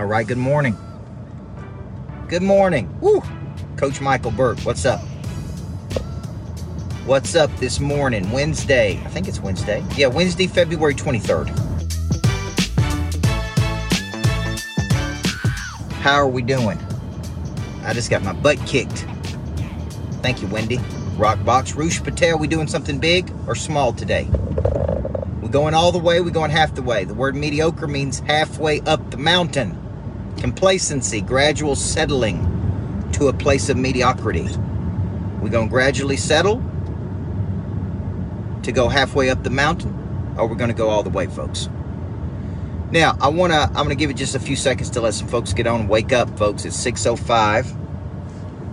All right, good morning. Good morning. Woo! Coach Michael Burt, what's up? What's up this morning? Wednesday. I think it's Wednesday. Yeah, Wednesday, February 23rd. How are we doing? I just got my butt kicked. Thank you, Wendy. Rockbox. Roosh Patel, we doing something big or small today? We going all the way, we going half the way. The word mediocre means halfway up the mountain. Complacency, gradual settling to a place of mediocrity. We're going to gradually settle to go halfway up the mountain, or we're going to go all the way, folks. Now, I want to I'm going to give it just a few seconds to let some folks get on wake up, folks. It's 6:05.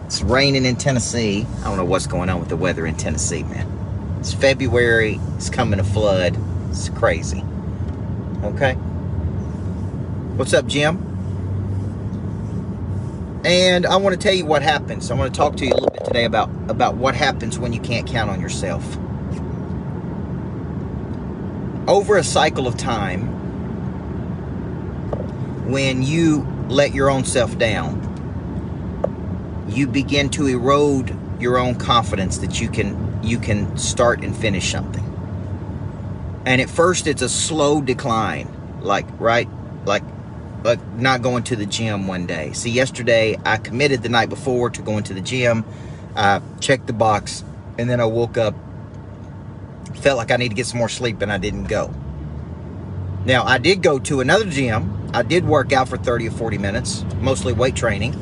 It's raining in Tennessee. I don't know what's going on with the weather in Tennessee, man. It's February. It's coming to flood. It's crazy. Okay. What's up, Jim? And I want to tell you what happens. I want to talk to you a little bit today about, about what happens when you can't count on yourself. Over a cycle of time, when you let your own self down, you begin to erode your own confidence that you can you can start and finish something. And at first it's a slow decline, like right, like like not going to the gym one day. See, yesterday I committed the night before to going to the gym. I checked the box, and then I woke up, felt like I need to get some more sleep, and I didn't go. Now I did go to another gym. I did work out for 30 or 40 minutes, mostly weight training.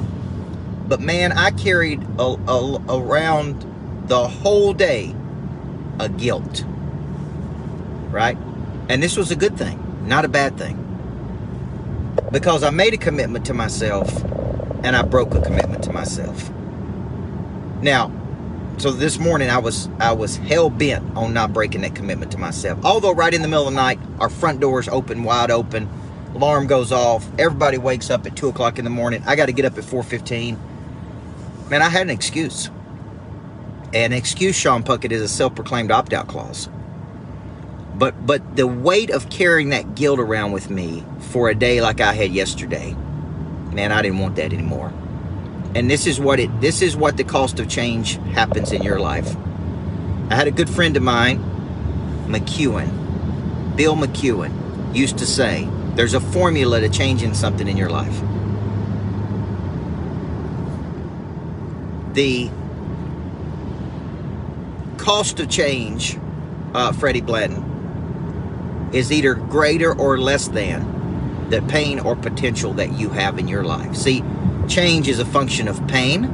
But man, I carried a, a, around the whole day a guilt. Right? And this was a good thing, not a bad thing because I made a commitment to myself and I broke a commitment to myself. Now, so this morning I was I was hell bent on not breaking that commitment to myself. Although right in the middle of the night, our front doors open wide open, alarm goes off, everybody wakes up at two o'clock in the morning. I got to get up at four fifteen. Man, I had an excuse. An excuse, Sean Puckett, is a self-proclaimed opt-out clause. But but the weight of carrying that guilt around with me for a day like I had yesterday, man, I didn't want that anymore. And this is what it this is what the cost of change happens in your life. I had a good friend of mine, McEwen, Bill McEwen, used to say, there's a formula to changing something in your life. The cost of change, uh, Freddie Bladden, is either greater or less than the pain or potential that you have in your life. See, change is a function of pain.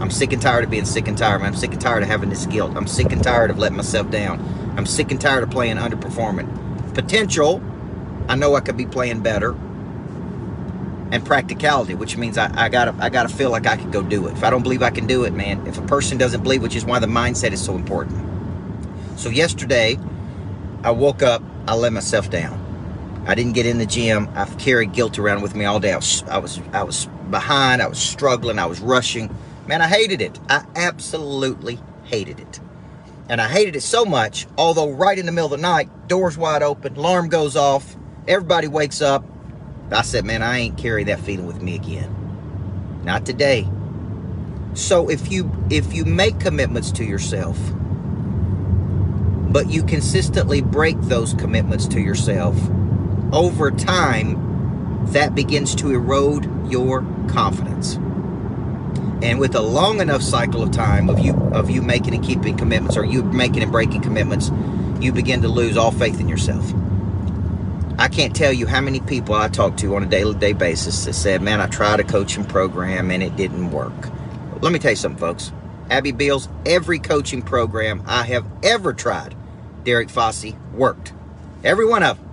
I'm sick and tired of being sick and tired. Man. I'm sick and tired of having this guilt. I'm sick and tired of letting myself down. I'm sick and tired of playing underperforming. Potential, I know I could be playing better. And practicality, which means I, I gotta I gotta feel like I can go do it. If I don't believe I can do it, man, if a person doesn't believe, which is why the mindset is so important. So yesterday, I woke up I let myself down. I didn't get in the gym. I've carried guilt around with me all day. I was, I was, I was behind. I was struggling. I was rushing. Man, I hated it. I absolutely hated it. And I hated it so much, although right in the middle of the night, doors wide open, alarm goes off, everybody wakes up. I said, man, I ain't carry that feeling with me again. Not today. So if you if you make commitments to yourself, but you consistently break those commitments to yourself, over time, that begins to erode your confidence. And with a long enough cycle of time of you of you making and keeping commitments, or you making and breaking commitments, you begin to lose all faith in yourself. I can't tell you how many people I talk to on a daily day basis that said, "Man, I tried a coaching program and it didn't work." Let me tell you something, folks. Abby Beals, every coaching program I have ever tried Derek Fossey worked. Every one of them.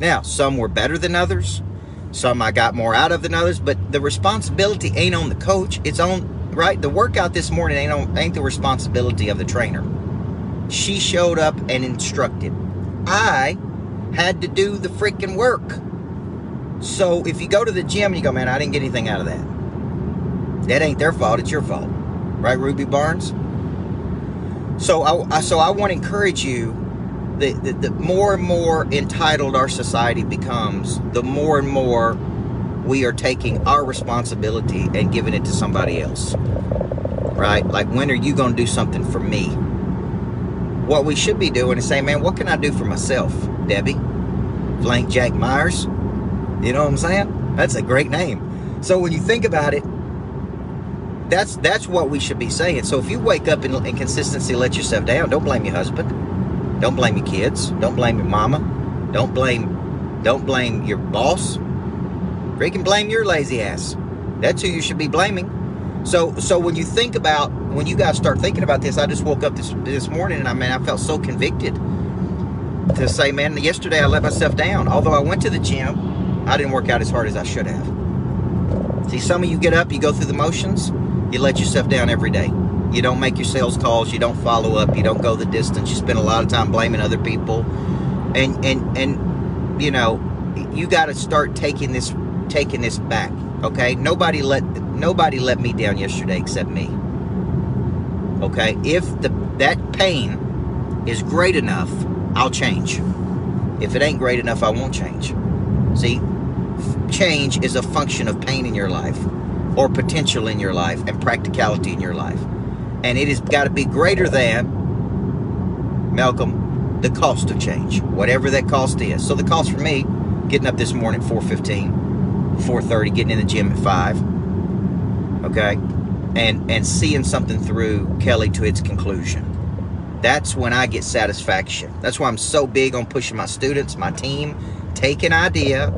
Now, some were better than others. Some I got more out of than others, but the responsibility ain't on the coach. It's on right. The workout this morning ain't on ain't the responsibility of the trainer. She showed up and instructed. I had to do the freaking work. So if you go to the gym and you go, man, I didn't get anything out of that. That ain't their fault. It's your fault, right, Ruby Barnes? So I, so I want to encourage you. The, the, the more and more entitled our society becomes, the more and more we are taking our responsibility and giving it to somebody else. Right? Like, when are you going to do something for me? What we should be doing is saying, man, what can I do for myself, Debbie? Blank Jack Myers. You know what I'm saying? That's a great name. So when you think about it, that's that's what we should be saying. So if you wake up in, in consistency, let yourself down. Don't blame your husband. Don't blame your kids. Don't blame your mama. Don't blame don't blame your boss. Freaking blame your lazy ass. That's who you should be blaming. So so when you think about when you guys start thinking about this, I just woke up this this morning and I mean I felt so convicted to say, man, yesterday I let myself down. Although I went to the gym, I didn't work out as hard as I should have. See, some of you get up, you go through the motions, you let yourself down every day. You don't make your sales calls, you don't follow up, you don't go the distance, you spend a lot of time blaming other people. And and and you know, you got to start taking this taking this back, okay? Nobody let nobody let me down yesterday except me. Okay? If the that pain is great enough, I'll change. If it ain't great enough, I won't change. See, change is a function of pain in your life or potential in your life and practicality in your life. And it has got to be greater than, Malcolm, the cost of change, whatever that cost is. So the cost for me, getting up this morning at 4.15, 4.30, getting in the gym at 5, okay, and, and seeing something through Kelly to its conclusion. That's when I get satisfaction. That's why I'm so big on pushing my students, my team, take an idea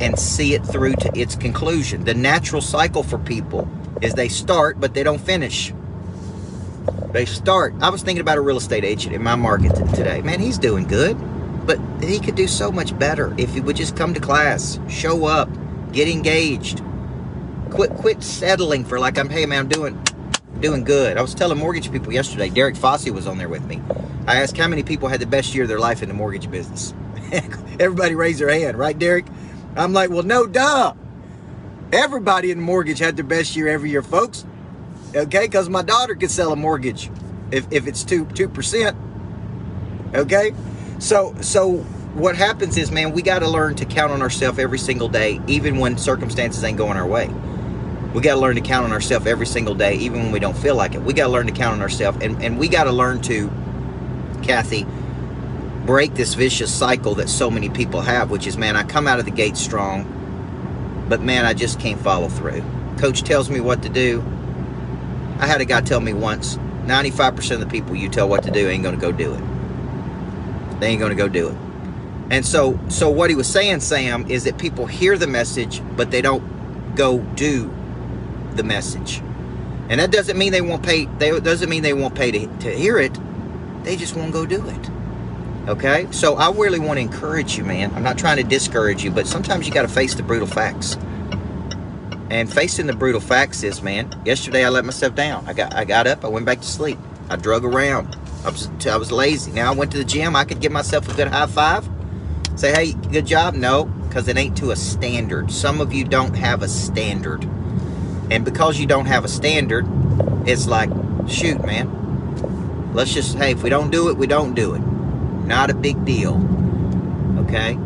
and see it through to its conclusion. The natural cycle for people is they start, but they don't finish. They start. I was thinking about a real estate agent in my market today. Man, he's doing good, but he could do so much better if he would just come to class, show up, get engaged. Quit quit settling for like I'm hey man, I'm doing doing good. I was telling mortgage people yesterday, Derek Fossey was on there with me. I asked how many people had the best year of their life in the mortgage business. Everybody raised their hand, right, Derek? I'm like, well, no, duh. Everybody in mortgage had their best year every year, folks. Okay, because my daughter could sell a mortgage if, if it's two two percent. Okay, so so what happens is, man, we got to learn to count on ourselves every single day, even when circumstances ain't going our way. We got to learn to count on ourselves every single day, even when we don't feel like it. We got to learn to count on ourselves, and and we got to learn to, Kathy, break this vicious cycle that so many people have, which is, man, I come out of the gate strong, but man, I just can't follow through. Coach tells me what to do. I had a guy tell me once, 95% of the people you tell what to do ain't going to go do it. They ain't going to go do it. And so, so what he was saying, Sam, is that people hear the message, but they don't go do the message. And that doesn't mean they won't pay. They doesn't mean they won't pay to, to hear it. They just won't go do it. Okay? So I really want to encourage you, man. I'm not trying to discourage you, but sometimes you got to face the brutal facts. And facing the brutal facts is, man, yesterday I let myself down. I got I got up, I went back to sleep. I drug around. I was I was lazy. Now I went to the gym. I could give myself a good high five. Say, "Hey, good job." No, because it ain't to a standard. Some of you don't have a standard. And because you don't have a standard, it's like, shoot, man. Let's just, hey, if we don't do it, we don't do it. Not a big deal. Okay?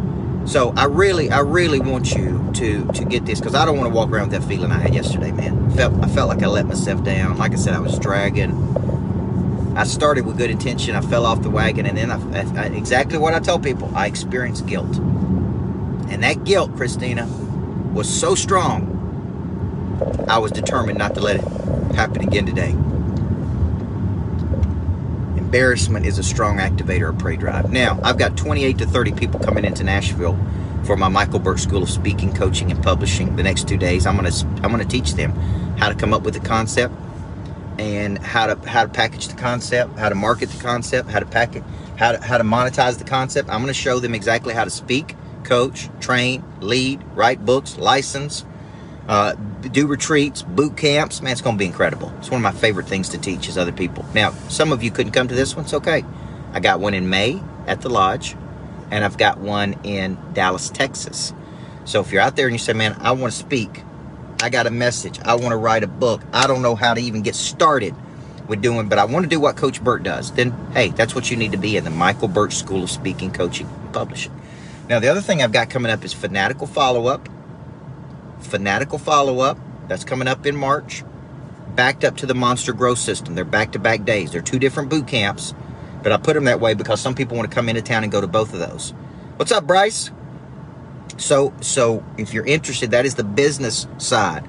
So I really, I really want you to to get this because I don't want to walk around with that feeling I had yesterday, man. I felt I felt like I let myself down. Like I said, I was dragging. I started with good intention. I fell off the wagon, and then I, I, exactly what I tell people. I experienced guilt, and that guilt, Christina, was so strong. I was determined not to let it happen again today embarrassment is a strong activator of prey drive. Now, I've got 28 to 30 people coming into Nashville for my Michael Burt School of Speaking, Coaching, and Publishing the next two days. I'm gonna I'm gonna teach them how to come up with the concept and how to how to package the concept, how to market the concept, how to package how to how to monetize the concept. I'm gonna show them exactly how to speak, coach, train, lead, write books, license, uh, do retreats, boot camps. Man, it's going to be incredible. It's one of my favorite things to teach is other people. Now, some of you couldn't come to this one. It's okay. I got one in May at the lodge, and I've got one in Dallas, Texas. So if you're out there and you say, man, I want to speak, I got a message, I want to write a book, I don't know how to even get started with doing, but I want to do what Coach Burt does, then hey, that's what you need to be in the Michael Burt School of Speaking, Coaching, Publishing. Now, the other thing I've got coming up is fanatical follow up Fanatical Follow Up. That's coming up in March. Backed up to the Monster Growth System. They're back to back days. They're two different boot camps, but I put them that way because some people want to come into town and go to both of those. What's up, Bryce? So, so if you're interested, that is the business side.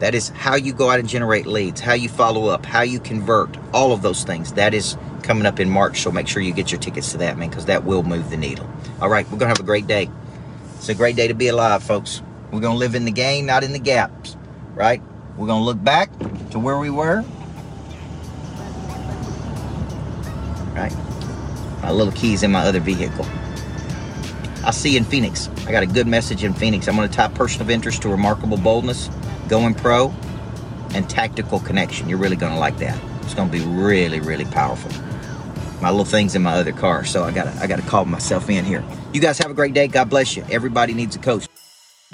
That is how you go out and generate leads, how you follow up, how you convert, all of those things. That is coming up in March. So make sure you get your tickets to that, man, because that will move the needle. All right, we're going to have a great day. It's a great day to be alive, folks. We're going to live in the game, not in the gaps, right? We're going to look back to where we were. Right? My little keys in my other vehicle. I'll see you in Phoenix. I got a good message in Phoenix. I'm going to type personal interest to remarkable boldness, going pro, and tactical connection. You're really going to like that. It's going to be really, really powerful. My little thing's in my other car, so I got to I got to call myself in here. You guys have a great day. God bless you. Everybody needs a coach.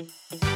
Thank you.